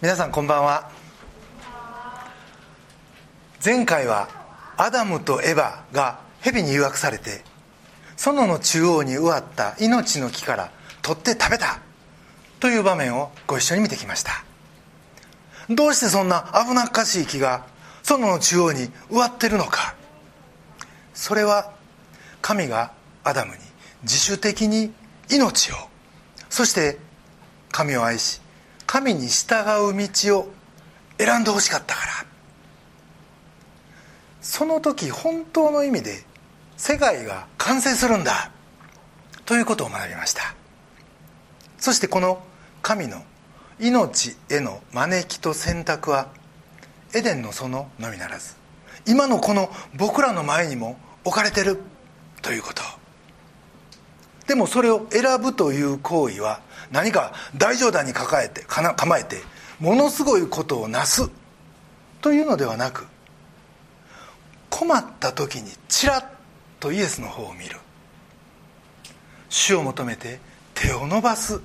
皆さんこんばんは。前回はアダムとエバが蛇に誘惑されて園の中央に植わった命の木から取って食べたという場面をご一緒に見てきました。どうしてそんな危なっかしい木が園の中央に植わってるのか。それは神がアダムに自主的に命をそして神を愛し神に従う道を選んでほしかったから。その時本当の意味で世界が完成するんだ。ということを学びました。そしてこの神の命への招きと選択はエデンの園のみならず今のこの僕らの前にも置かれてる。ということ。でもそれを選ぶという行為は何か大冗談に抱えて構えてものすごいことをなすというのではなく困った時にちらっとイエスの方を見る。主を求めて手を伸ばす。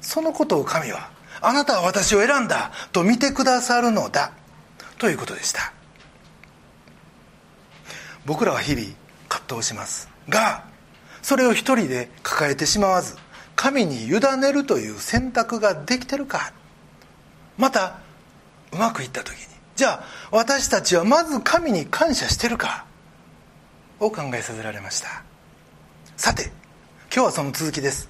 そのことを神はあなたは私を選んだと見てくださるのだ。ということでした。僕らは日々葛藤しますがそれを一人で抱えてしまわず神に委ねるという選択ができてるか。またうまくいった時にじゃあ私たちはまず神に感謝してるか。を考えさせられました。さて今日はその続きです。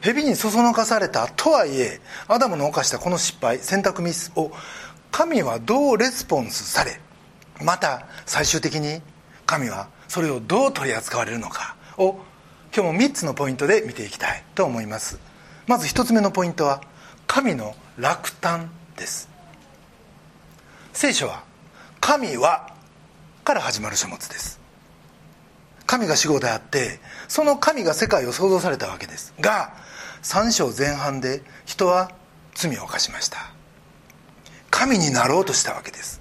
蛇にそそのかされたとはいえアダムの犯したこの失敗選択ミスを神はどうレスポンスされまた最終的に神はそれをどう取り扱われるのか。を今日も3つのポイントで見ていきたいと思います。まず1つ目のポイントは神の落胆です。聖書は「神は」から始まる書物です。神が主語であってその神が世界を創造されたわけです。が3章前半で人は罪を犯しました。神になろうとしたわけです。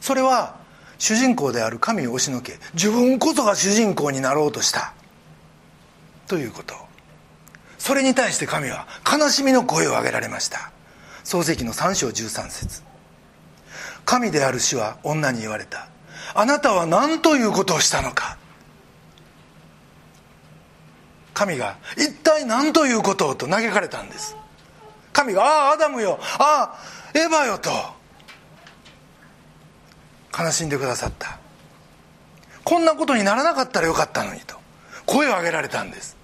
それは主人公である神を押しのけ自分こそが主人公になろうとした。ということ。それに対して神は悲しみの声を上げられました。創世記の3章13節。神である主は女に言われた。あなたは何ということをしたのか。神が一体何ということをと嘆かれたんです。神が「ああアダムよ。ああエヴァよ」と。悲しんでくださった。こんなことにならなかったらよかったのにと。声を上げられたんです。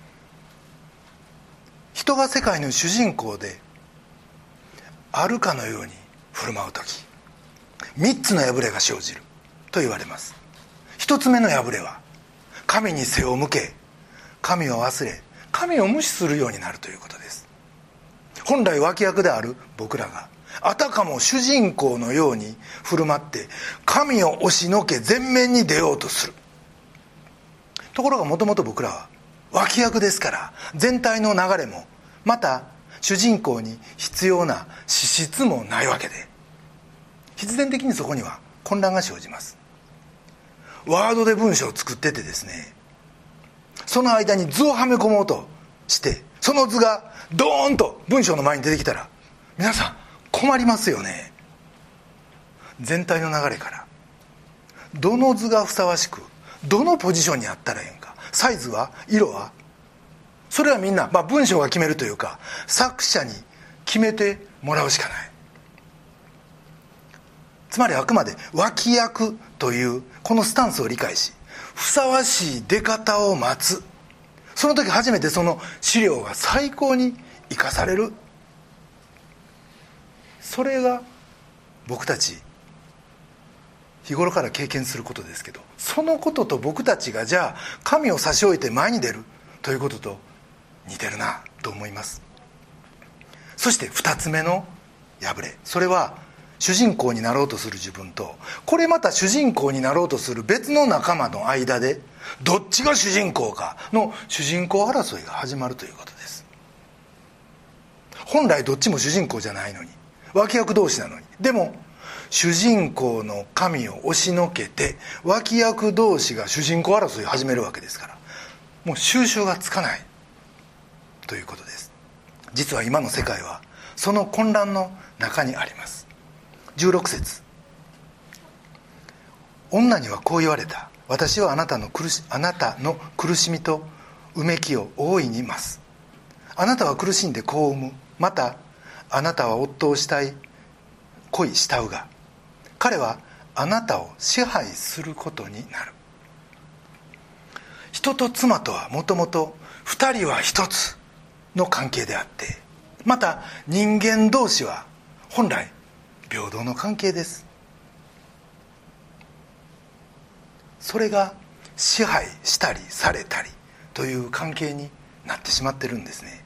人が世界の主人公であるかのように振る舞う時3つの破れが生じると言われます。1つ目の破れは神に背を向け神を忘れ神を無視するようになるということです。本来脇役である僕らがあたかも主人公のように振る舞って神を押しのけ前面に出ようとする。ところがもともと僕らは脇役ですから全体の流れもまた主人公に必要な資質もないわけで必然的にそこには混乱が生じます。ワードで文章を作っててですねその間に図をはめ込もうとしてその図がドーンと文章の前に出てきたら皆さん困りますよね。全体の流れから。どの図がふさわしくどのポジションにあったらええんか。サイズは色は？それはみんな、まあ、文章が決めるというか作者に決めてもらうしかない。つまりあくまで脇役というこのスタンスを理解しふさわしい出方を待つ。その時初めてその資料が最高に生かされる。それが僕たち日頃から経験することですけどそのことと僕たちがじゃあ神を差し置いて前に出るということと似てるなと思います。そして2つ目の破れ。それは主人公になろうとする自分とこれまた主人公になろうとする別の仲間の間でどっちが主人公かの主人公争いが始まるということです。本来どっちも主人公じゃないのに脇役同士なのに。でも主人公の神を押しのけて脇役同士が主人公争いを始めるわけですからもう収拾がつかない。ということです。実は今の世界はその混乱の中にあります。16節。女にはこう言われた。私はあなたの苦しあなたの苦しみとうめきを大いに増す。あなたは苦しんで子を産むまたあなたは夫をしたい恋慕うが彼はあなたを支配することになる。人と妻とはもともと2人は一つの関係であってまた人間同士は本来平等の関係です。それが支配したりされたりという関係になってしまってるんですね。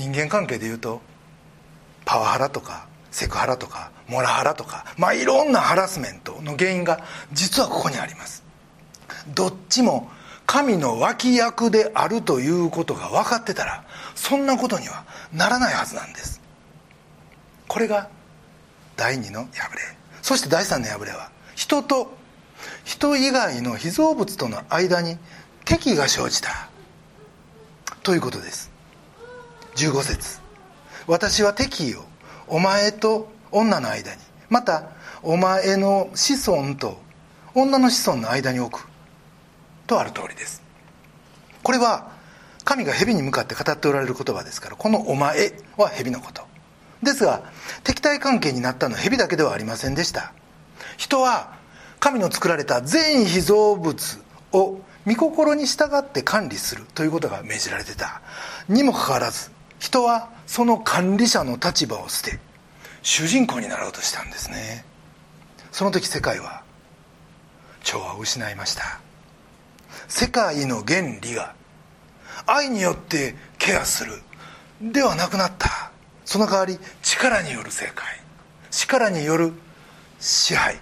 人間関係でいうとパワハラとかセクハラとかモラハラとかまあいろんなハラスメントの原因が実はここにあります。どっちも神の脇役であるということが分かってたらそんなことにはならないはずなんです。これが第2の破れ。そして第3の破れは人と人以外の被造物との間に敵が生じたということです。15節。私は敵意をお前と女の間にまたお前の子孫と女の子孫の間に置くとある通りです。これは神が蛇に向かって語っておられる言葉ですからこの「お前」は蛇のこと。ですが敵対関係になったのは蛇だけではありませんでした。人は神の作られた全被造物を御心に従って管理するということが命じられてた。にもかかわらず人はその管理者の立場を捨て主人公になろうとしたんですね。その時世界は調和を失いました。世界の原理が愛によってケアするではなくなった。その代わり力による正解。力による支配。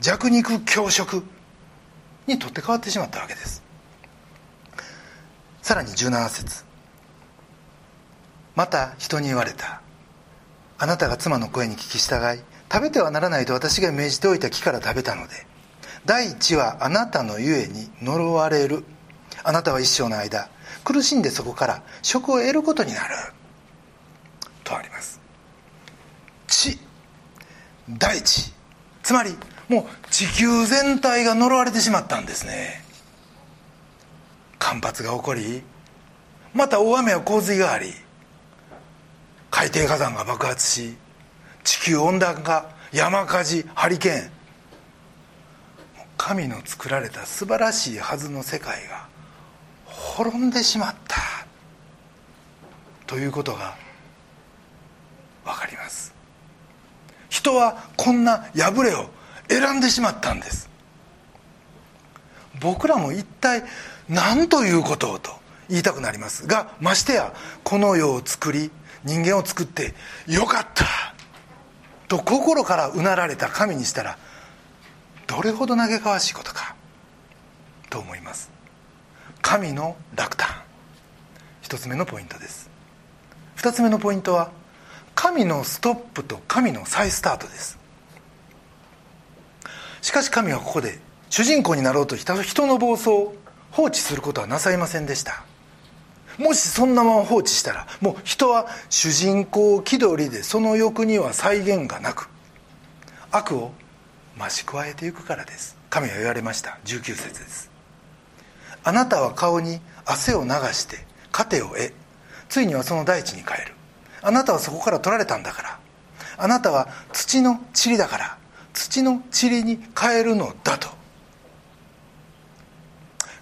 弱肉強食にとって変わってしまったわけです。さらに17節。また人に言われた。あなたが妻の声に聞き従い食べてはならないと私が命じておいた木から食べたので第一はあなたのゆえに呪われる。あなたは一生の間苦しんでそこから職を得ることになる。とあります。地大地つまりもう地球全体が呪われてしまったんですね。干ばつが起こりまた大雨や洪水があり海底火山が爆発し地球温暖化山火事ハリケーン。神の作られた素晴らしいはずの世界が滅んでしまった。ということが分かります。人はこんな破れを選んでしまったんです。僕らも一体何ということをと言いたくなりますがましてやこの世を作り人間を作ってよかった。と心からうなられた神にしたらどれほど嘆かわしいことかと思います。神の落胆。一つ目のポイントです。二つ目のポイントは神のストップと神の再スタートです。しかし神はここで主人公になろうとした人の暴走を放置することはなさいませんでした。もしそんなまま放置したらもう人は主人公気取りでその欲には再現がなく悪を増し加えていくからです。神は言われました。19節です。あなたは顔に汗を流して糧を得ついにはその大地に帰る。あなたはそこから取られたんだから。あなたは土の塵だから土の塵に変えるのだと。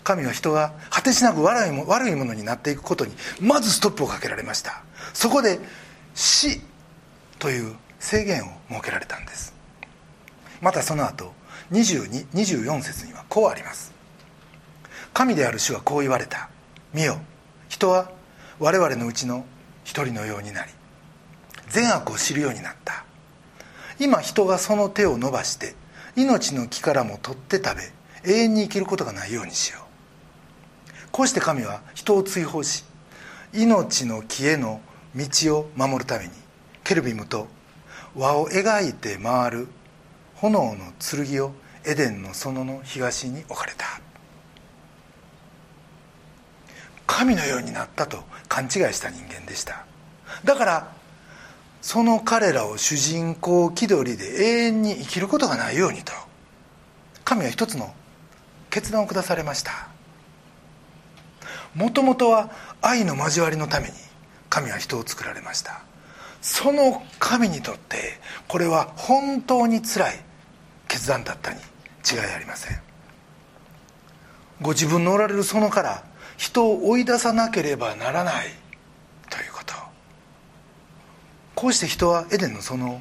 神は人が果てしなく悪いも悪いものになっていくことにまずストップをかけられました。そこで死という制限を設けられたんです。またその後2224節にはこうあります。神である主はこう言われた。見よ人は我々のうちの一人のようになり善悪を知るようになった。今人がその手を伸ばして命の木からも取って食べ永遠に生きることがないようにしよう。こうして神は人を追放し命の木への道を守るためにケルビムと輪を描いて回る炎の剣をエデンの園の東に置かれた。神のようになったと勘違いした人間でした。だからその彼らを主人公気取りで永遠に生きることがないようにと神は一つの決断を下されました。もともとは愛の交わりのために神は人を作られました。その神にとってこれは本当につらい決断だったに違いありません。ご自分のおられるそのから人を追い出さなければならないということ。こうして人はエデンの園を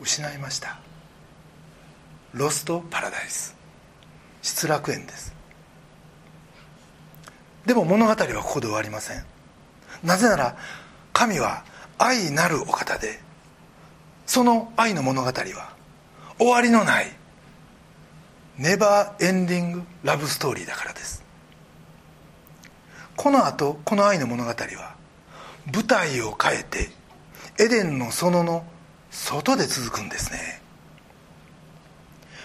失いました。ロストパラダイス。失楽園です。でも物語はここで終わりません。なぜなら神は愛なるお方でその愛の物語は終わりのないネバーエンディングラブストーリーだからです。この後この愛の物語は舞台を変えてエデンの園の外で続くんですね。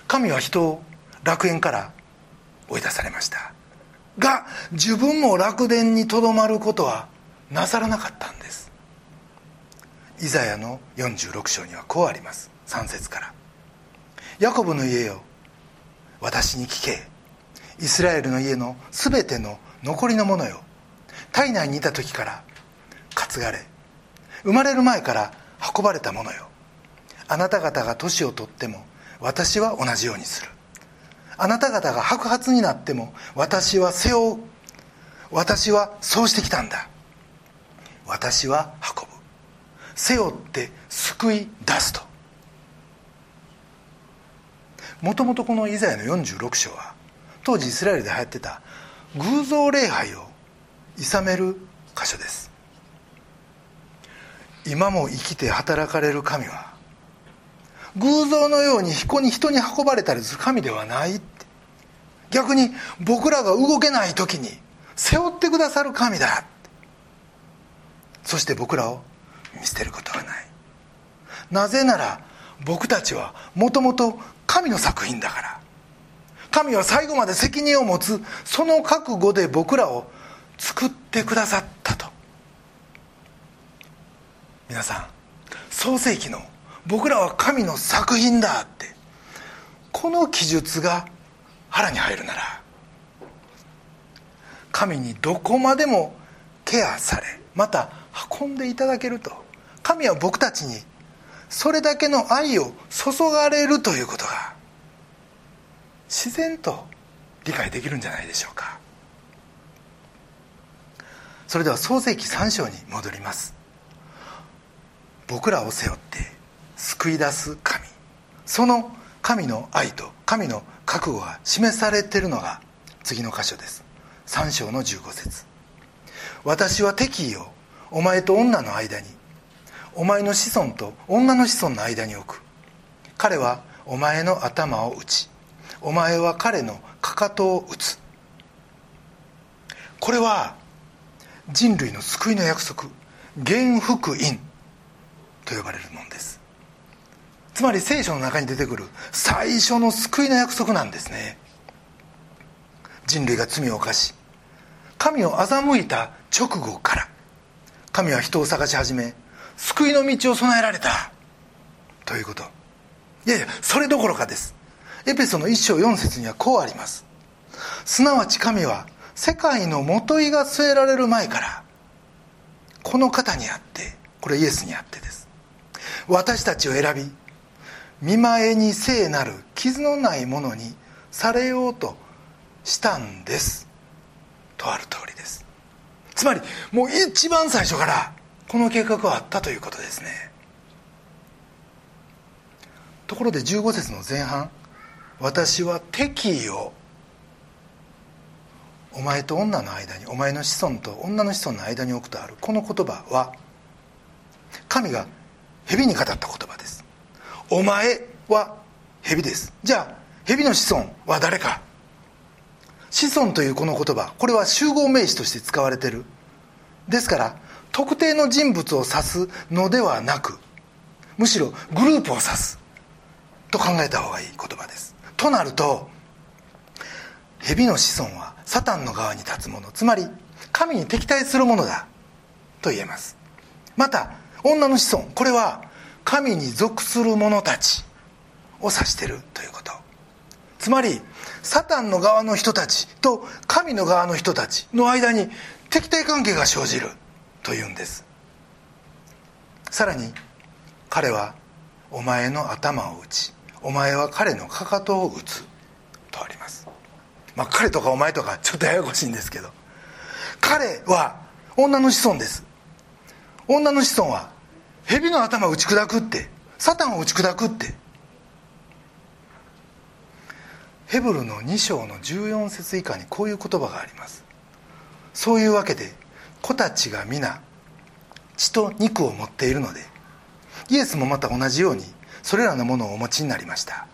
神は人を楽園から追い出されました。が自分も楽殿にとどまることはなさらなかったんです。イザヤの46章にはこうあります。3節から「ヤコブの家よ私に聞け。イスラエルの家のすべての残りのものよ。体内にいた時から担がれ。生まれる前から運ばれたものよ。あなた方が年をとっても私は同じようにする。あなた方が白髪になっても私は背負う私はそうしてきたんだ。私は運ぶ。背負って救い出すと。もともとこのイザヤの46章は当時イスラエルで流行ってた偶像礼拝を諌める箇所です。今も生きて働かれる神は偶像のように彦に人に運ばれたりする神ではない逆に僕らが動けない時に背負ってくださる神だそして僕らを見捨てることはない。なぜなら僕たちはもともと神の作品だから。神は最後まで責任を持つその覚悟で僕らを作ってくださったと。皆さん創世紀の僕らは神の作品だって。この記述が腹に入るなら神にどこまでもケアされまた運んでいただけると。神は僕たちにそれだけの愛を注がれるということが自然と理解できるんじゃないでしょうか。それでは創世紀3章に戻ります。僕らを背負って救い出す神。その神の愛と神の覚悟が示されているのが次の箇所です。3章の15節。私は敵意をお前と女の間にお前の子孫と女の子孫の間に置く。彼はお前の頭を打ちお前は彼のかかとを打つ。これは人類の救いの約束原福音と呼ばれるものです。つまり聖書の中に出てくる最初の救いの約束なんですね。人類が罪を犯し神を欺いた直後から神は人を探し始め救いの道を備えられたということ。いやいやそれどころかです。エペソの一章四節にはこうあります。すなわち神は世界のもといが据えられる前からこの方にあってこれイエスにあってです。私たちを選び見前に聖なる傷のないものにされようとしたんです。とある通りです。つまりもう一番最初からこの計画はあったということですね。ところで15節の前半私は敵意をお前と女の間にお前の子孫と女の子孫の間に置くとある。この言葉は神が蛇に語った言葉です。お前は蛇です。じゃあ蛇の子孫は誰か。子孫というこの言葉これは集合名詞として使われてる。ですから特定の人物を指すのではなくむしろグループを指す。と考えた方がいい言葉です。となると蛇の子孫はサタンの側に立つ者つまり神に敵対するものだ。と言えます。また女の子孫これは神に属する者たちを指してるということ。つまりサタンの側の人たちと神の側の人たちの間に敵対関係が生じるというんです。さらに彼はお前の頭を打ちお前は彼のかかとを打つとあります。まあ彼とかお前とかちょっとややこしいんですけど。彼は女の子孫です。女の子孫は蛇の頭を打ち砕くって。サタンを打ち砕くって。ヘブルの2章の14節以下にこういう言葉があります。そういうわけで子たちが皆血と肉を持っているのでイエスもまた同じようにそれらのものをお持ちになりました。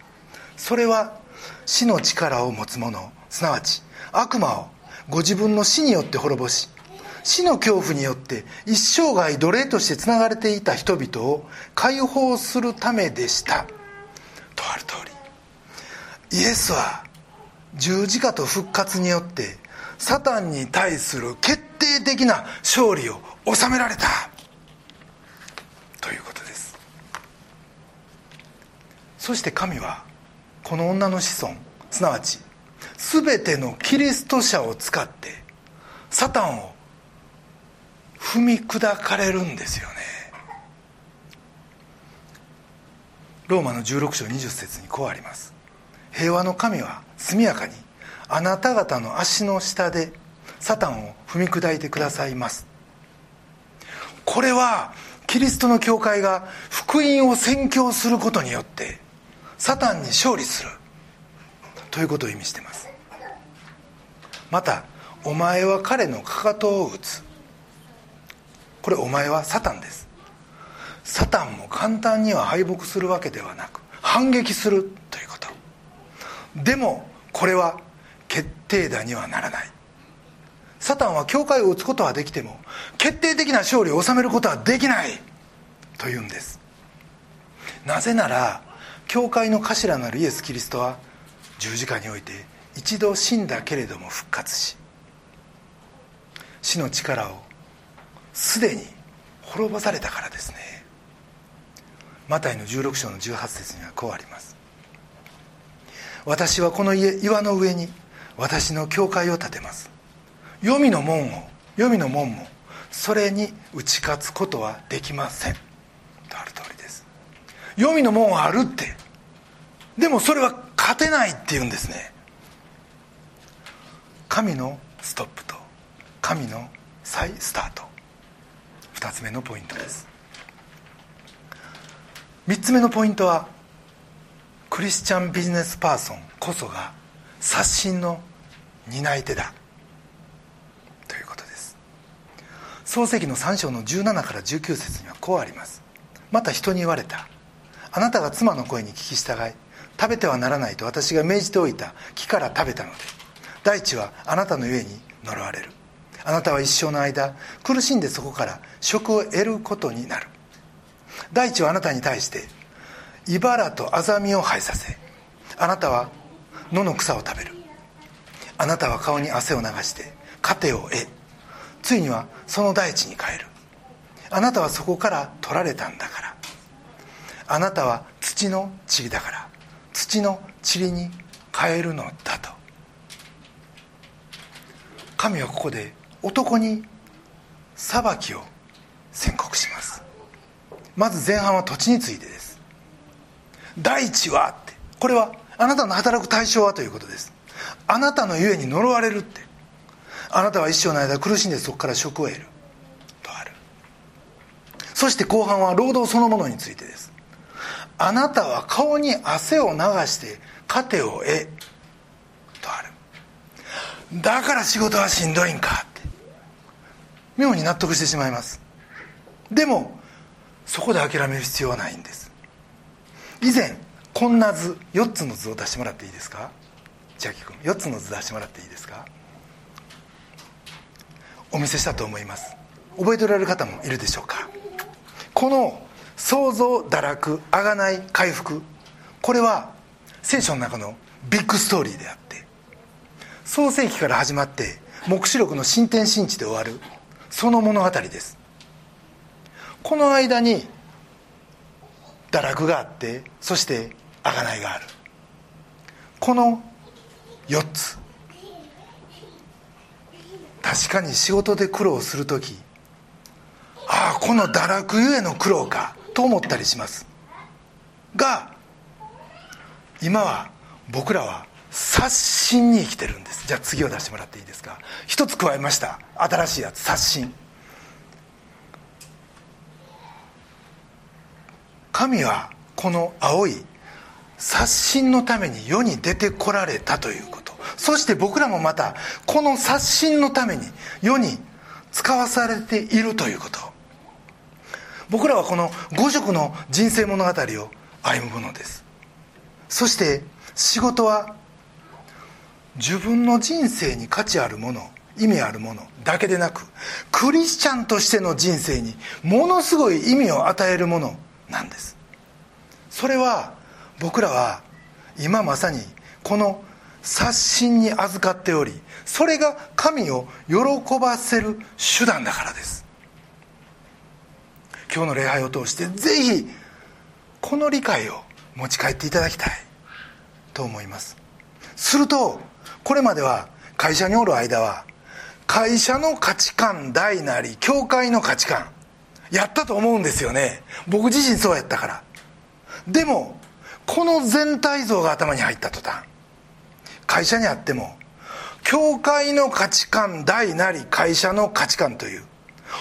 それは死の力を持つ者すなわち悪魔をご自分の死によって滅ぼし死の恐怖によって一生涯奴隷としてつながれていた人々を解放するためでした。とある通り。イエスは十字架と復活によってサタンに対する決定的な勝利を収められた。ということです。そして神はこの女の子孫すなわち全てのキリスト者を使ってサタンを踏み砕かれるんですよね。ローマの16章20節にこうあります。平和の神は速やかにあなた方の足の下でサタンを踏み砕いてくださいます。これはキリストの教会が福音を宣教することによってサタンに勝利するということを意味してます。またお前は彼のかかとを打つ。これお前はサタンです。サタンも簡単には敗北するわけではなく反撃するということ。でもこれは決定打にはならない。サタンは教会を打つことはできても決定的な勝利を収めることはできない。というんです。なぜなら教会の頭なるイエス・キリストは十字架において一度死んだけれども復活し死の力をすでに滅ぼされたからですね。マタイの16章の18節にはこうあります。私はこの家岩の上に私の教会を建てます。黄泉の門を黄泉の門もそれに打ち勝つことはできません。とある通りです。黄泉の門はあるって。でもそれは勝てないっていうんですね。神のストップと神の再スタート。2つ目のポイントです。3つ目のポイントはクリスチャンビジネスパーソンこそが刷新の担い手だ。ということです。創世記の3章の17から19節にはこうあります。また人に言われた。あなたが妻の声に聞き従い食べてはならないと私が命じておいた木から食べたので大地はあなたのゆえに呪われる。あなたは一生の間苦しんでそこから食を得ることになる。大地はあなたに対して茨とアザミを生えさせあなたは野の草を食べる。あなたは顔に汗を流して糧を得。ついにはその大地に帰る。あなたはそこから取られたんだから。あなたは土の塵だから。土の塵に変えるのだと。神はここで男に裁きを宣告します。まず前半は土地についてです。大地はって。これはあなたの働く対象はということです。あなたのゆえに呪われるって。あなたは一生の間苦しんでそこから職を得る。とある。そして後半は労働そのものについてです。あなたは顔に汗を流して糧を得。とある。だから仕事はしんどいんか。妙に納得してしまいます。でもそこで諦める必要はないんです。以前こんな図4つの図を出してもらっていいですか？千秋君4つの図出してもらっていいですか？お見せしたと思います。覚えておられる方もいるでしょうか？この創造堕落贖い回復。これは聖書の中のビッグストーリーであって。創世紀から始まって黙示録の新天新地で終わるその物語です。この間に堕落があってそして贖いがある。この4つ。確かに仕事で苦労する時ああこの堕落ゆえの苦労かと思ったりします。が今は僕らは刷新に生きてるんです。じゃあ次を出してもらっていいですか？一つ加えました。新しいやつ。刷新神はこの青い刷新のために世に出てこられたということ。そして僕らもまたこの刷新のために世に使わされているということ。僕らはこの五色の人生物語を歩むものです。そして仕事は自分の人生に価値あるもの意味あるものだけでなくクリスチャンとしての人生にものすごい意味を与えるものなんです。それは僕らは今まさにこの刷新に預かっておりそれが神を喜ばせる手段だからです。今日の礼拝を通してぜひこの理解を持ち帰っていただきたいと思います。するとこれまでは会社におる間は会社の価値観大なり教会の価値観やったと思うんですよね。僕自身そうやったから。でもこの全体像が頭に入った途端会社にあっても教会の価値観大なり会社の価値観という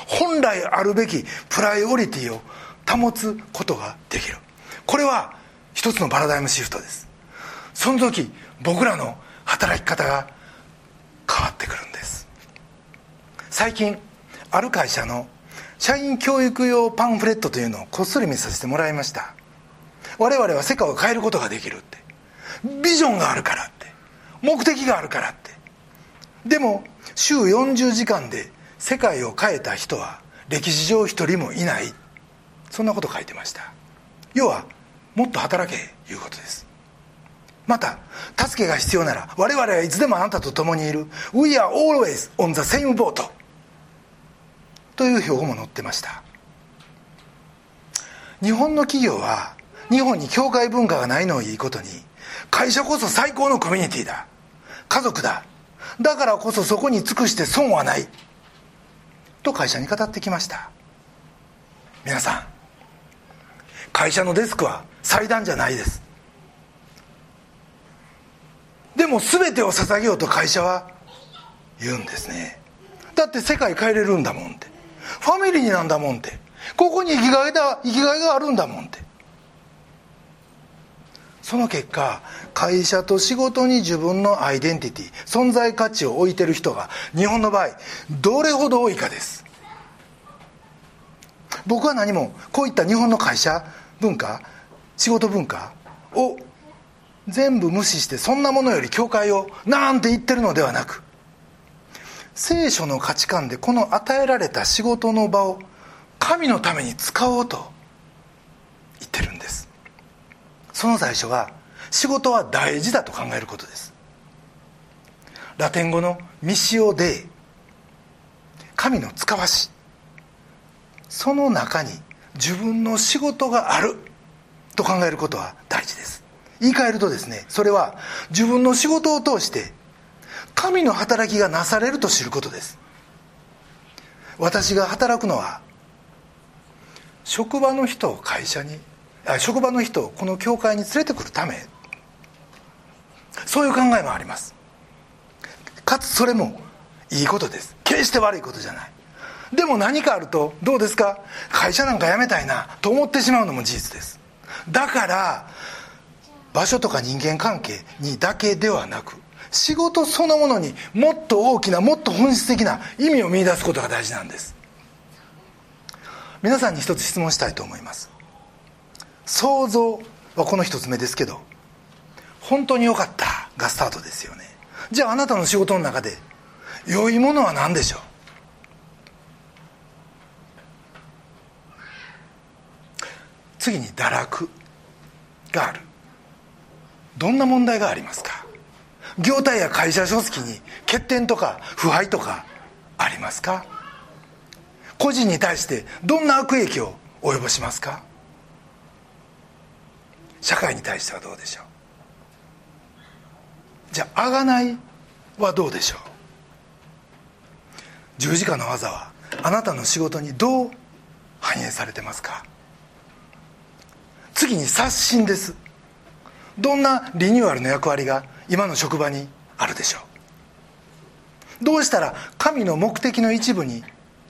本来あるべきプライオリティを保つことができる。これは一つのパラダイムシフトです。その時僕らの働き方が変わってくるんです。最近ある会社の社員教育用パンフレットというのをこっそり見させてもらいました。我々は世界を変えることができるって。ビジョンがあるからって。目的があるからって。でも週40時間で世界を変えた人は歴史上一人もいない。そんなこと書いてました。要はもっと働けいうことです。また助けが必要なら我々はいつでもあなたと共にいる。We are always on the same boat という標語も載ってました。日本の企業は日本に教会文化がないのをいいことに会社こそ最高のコミュニティだ。家族だ。だからこそそこに尽くして損はない。と会社に語ってきました。皆さん会社のデスクは祭壇じゃないです。でも全てを捧げようと会社は言うんですね。だって世界変えれるんだもんって。ファミリーなんだもんって。ここに生きがいだ生きがいがあるんだもんって。その結果会社と仕事に自分のアイデンティティ存在価値を置いてる人が日本の場合どれほど多いかです。僕は何もこういった日本の会社文化仕事文化を全部無視してそんなものより教会をなんて言ってるのではなく聖書の価値観でこの与えられた仕事の場を神のために使おうと言ってるんです。その最初は仕事は大事だと考えることです。ラテン語のミシオデー神の使わし。その中に自分の仕事があると考えることは大事です。言い換えるとですねそれは自分の仕事を通して神の働きがなされると知ることです。私が働くのは職場の人を会社にあ職場の人をこの教会に連れてくるため。そういう考えもあります。かつそれもいいことです。決して悪いことじゃない。でも何かあるとどうですか？会社なんか辞めたいなと思ってしまうのも事実です。だから場所とか人間関係にだけではなく仕事そのものにもっと大きなもっと本質的な意味を見いだすことが大事なんです。皆さんに一つ質問したいと思います。想像はこの一つ目ですけど本当に良かったがスタートですよね。じゃああなたの仕事の中で良いものは何でしょう？次に堕落がある。どんな問題がありますか？業態や会社組織に欠点とか腐敗とかありますか？個人に対してどんな悪影響を及ぼしますか？社会に対してはどうでしょう？じゃあ贖いはどうでしょう？十字架の技はあなたの仕事にどう反映されてますか？次に刷新です。どんなリニューアルの役割が今の職場にあるでしょう？どうしたら神の目的の一部に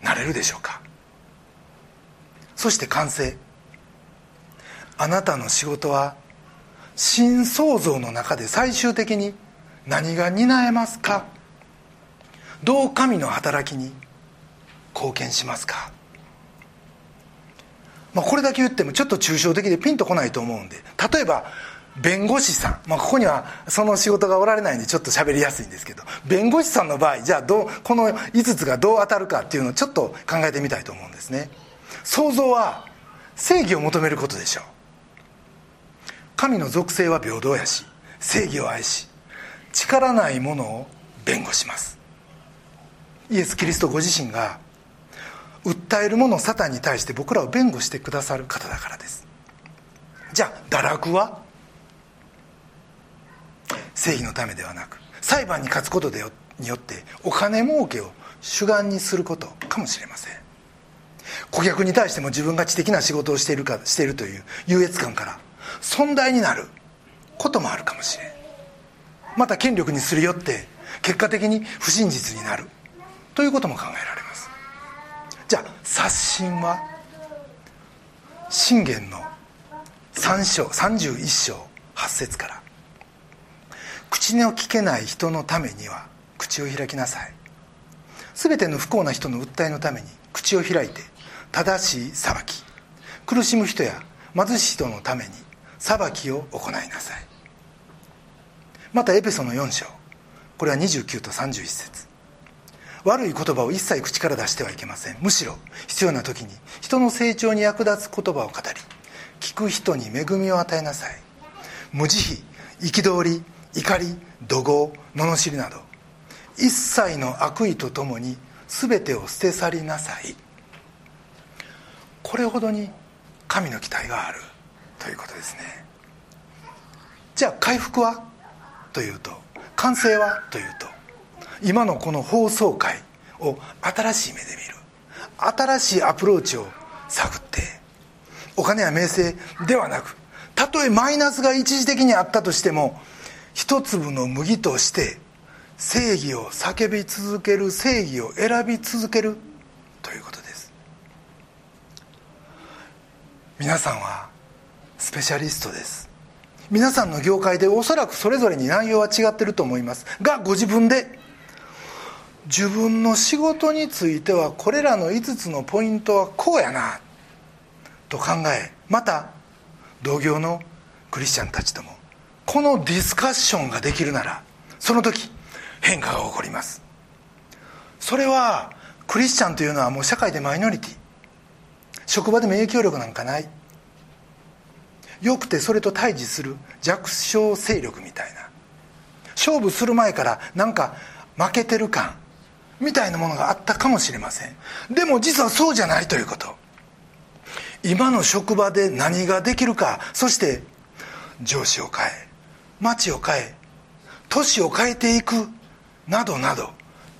なれるでしょうか？そして完成。あなたの仕事は新創造の中で最終的に何が担えますか？どう神の働きに貢献しますか、まあ、これだけ言ってもちょっと抽象的でピンとこないと思うんで例えば弁護士さん、まあ、ここにはその仕事がおられないんでちょっと喋りやすいんですけど。弁護士さんの場合じゃあどうこの5つがどう当たるかっていうのをちょっと考えてみたいと思うんですね。創造は正義を求めることでしょう。神の属性は平等やし正義を愛し力ないものを弁護します。イエス・キリストご自身が訴えるものサタンに対して僕らを弁護してくださる方だからです。じゃあ堕落は正義のためではなく裁判に勝つことでによってお金儲けを主眼にすることかもしれません。顧客に対しても自分が知的な仕事をしているかしているという優越感から損害になることもあるかもしれん。また権力にすり寄って結果的に不真実になる。ということも考えられます。じゃあ刷新は信玄の3章31章8節から。口の聞けない人のためには口を開きなさい。全ての不幸な人の訴えのために口を開いて正しい裁き苦しむ人や貧しい人のために裁きを行いなさい。またエペソの4章これは29と31節。悪い言葉を一切口から出してはいけません。むしろ必要な時に人の成長に役立つ言葉を語り聞く人に恵みを与えなさい。無慈悲憤り怒り怒号罵りなど一切の悪意とともに全てを捨て去りなさい。これほどに神の期待がある。ということですね。じゃあ回復は？というと完成は？というと今のこの放送回を新しい目で見る。新しいアプローチを探ってお金や名声ではなくたとえマイナスが一時的にあったとしても一粒の麦として正義を叫び続ける正義を選び続ける。ということです。皆さんはスペシャリストです。皆さんの業界でおそらくそれぞれに内容は違ってると思います。がご自分で自分の仕事についてはこれらの5つのポイントはこうやなと考えまた同業のクリスチャンたちともこのディスカッションができるならその時変化が起こります。それはクリスチャンというのはもう社会でマイノリティ。職場でも影響力なんかない。よくてそれと対峙する弱小勢力みたいな。勝負する前からなんか負けてる感みたいなものがあったかもしれません。でも実はそうじゃないということ。今の職場で何ができるかそして上司を変え町を変え都市を変えていくなどなど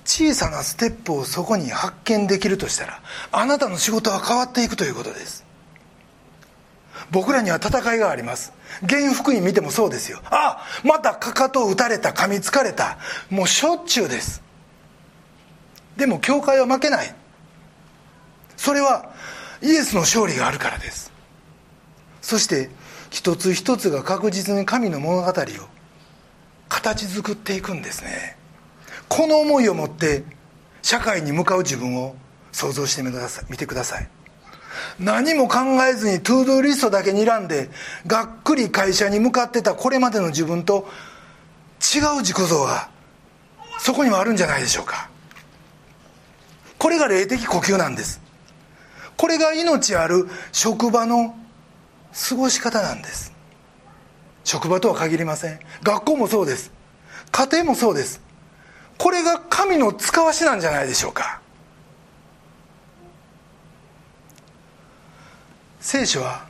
小さなステップをそこに発見できるとしたらあなたの仕事は変わっていくということです。僕らには戦いがあります。原福音見てもそうですよ。あまたかかとを打たれた噛みつかれた。もうしょっちゅうです。でも教会は負けない。それはイエスの勝利があるからです。そして一つ一つが確実に神の物語を形作っていくんですね。この思いを持って社会に向かう自分を想像してみてください。見てください。何も考えずにトゥードゥーリストだけ睨んでがっくり会社に向かってたこれまでの自分と違う自己像がそこにはあるんじゃないでしょうか。これが霊的呼吸なんです。これが命ある職場の過ごし方なんです。職場とは限りません。学校もそうです。家庭もそうです。これが神の使わしなんじゃないでしょうか。聖書は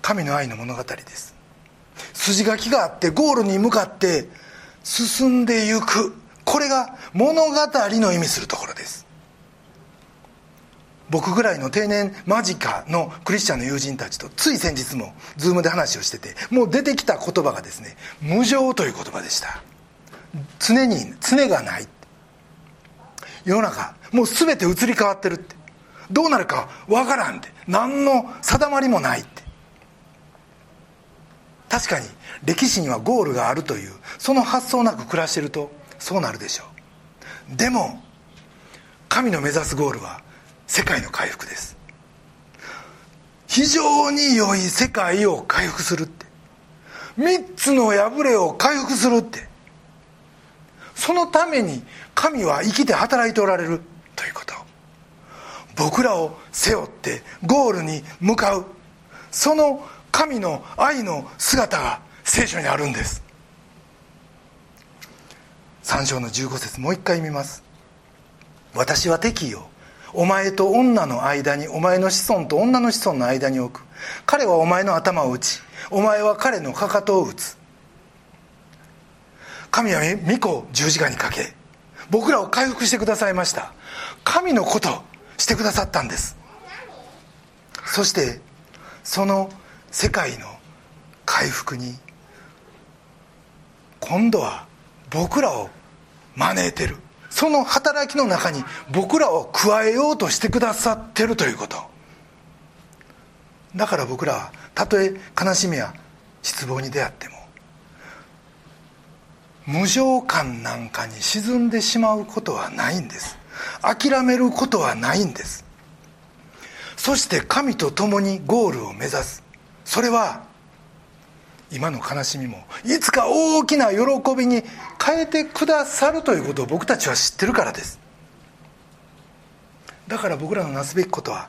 神の愛の物語です。筋書きがあってゴールに向かって進んでゆく。これが物語の意味するところです。僕ぐらいの定年間近のクリスチャンの友人たちとつい先日もズームで話をしててもう出てきた言葉がですね無常という言葉でした。常に常がない。世の中もう全て移り変わってるって。どうなるかわからんって。何の定まりもないって。確かに歴史にはゴールがあるというその発想なく暮らしてるとそうなるでしょう。でも神の目指すゴールは世界の回復です。非常に良い世界を回復するって。3つの破れを回復するって。そのために神は生きて働いておられる。ということ。僕らを背負ってゴールに向かう。その神の愛の姿が聖書にあるんです。3章の15節もう一回見ます。私は敵意をお前と女の間にお前の子孫と女の子孫の間に置く。彼はお前の頭を打ちお前は彼のかかとを打つ。神は御子を十字架にかけ僕らを回復してくださいました。神のことしてくださったんです。そしてその世界の回復に今度は僕らを招いてる。その働きの中に僕らを加えようとしてくださってるということ。だから僕らはたとえ悲しみや失望に出会っても無常感なんかに沈んでしまうことはないんです。諦めることはないんです。そして神と共にゴールを目指す。それは今の悲しみもいつか大きな喜びに変えてくださるということを僕たちは知ってるからです。だから僕らのなすべきことは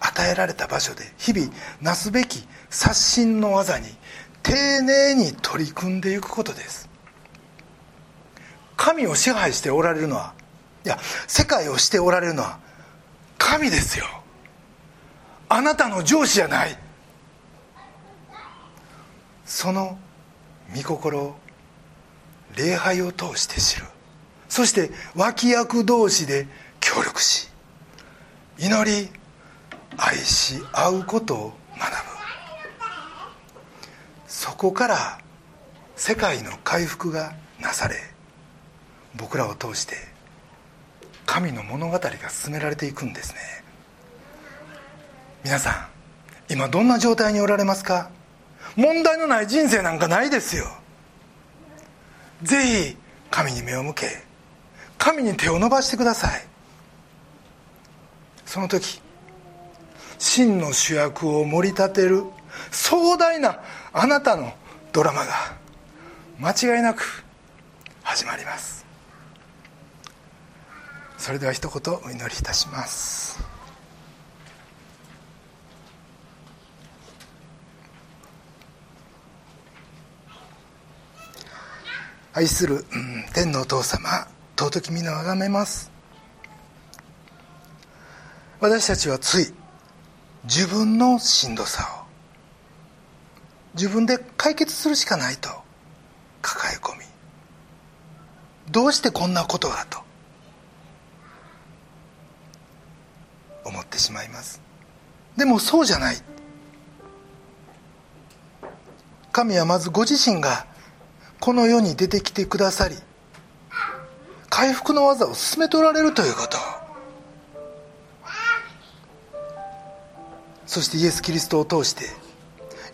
与えられた場所で日々なすべき刷新の技に丁寧に取り組んでいくことです。神を支配しておられるのはいや世界をしておられるのは神ですよ。あなたの上司じゃない。その御心を礼拝を通して知る。そして脇役同士で協力し祈り愛し合うことを学ぶ。そこから世界の回復がなされ僕らを通して神の物語が進められていくんですね。皆さん今どんな状態におられますか？問題のない人生なんかないですよ。ぜひ神に目を向け神に手を伸ばしてください。その時真の主役を盛り立てる壮大なあなたのドラマが間違いなく始まります。それでは一言お祈りいたします。愛する、天のお父様尊き皆をあがめます。私たちはつい自分のしんどさを自分で解決するしかないと抱え込みどうしてこんなことがと思ってしまいます。でもそうじゃない。神はまずご自身がこの世に出てきてくださり回復の技を進めておられるということそしてイエス・キリストを通して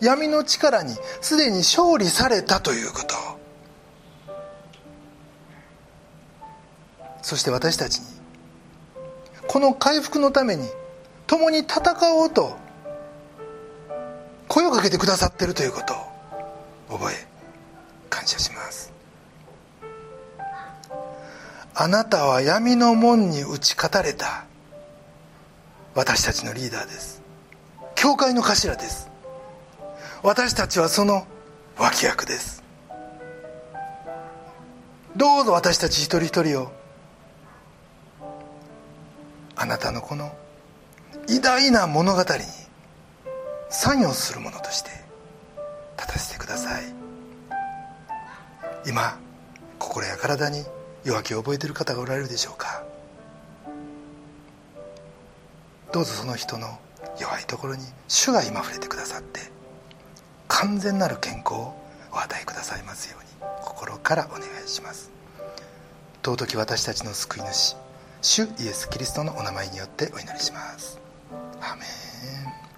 闇の力にすでに勝利されたということそして私たちにこの回復のために共に戦おうと声をかけてくださっているということを覚え謝します。あなたは闇の門に打ち勝たれた。私たちのリーダーです。教会の頭です。私たちはその脇役です。どうぞ私たち一人一人を。あなたのこの偉大な物語に参与するものとして立たせてください。今心や体に弱気を覚えている方がおられるでしょうか？どうぞその人の弱いところに主が今触れてくださって完全なる健康をお与えくださいますように心からお願いします。尊き私たちの救い主主イエス・キリストのお名前によってお祈りします。アメン。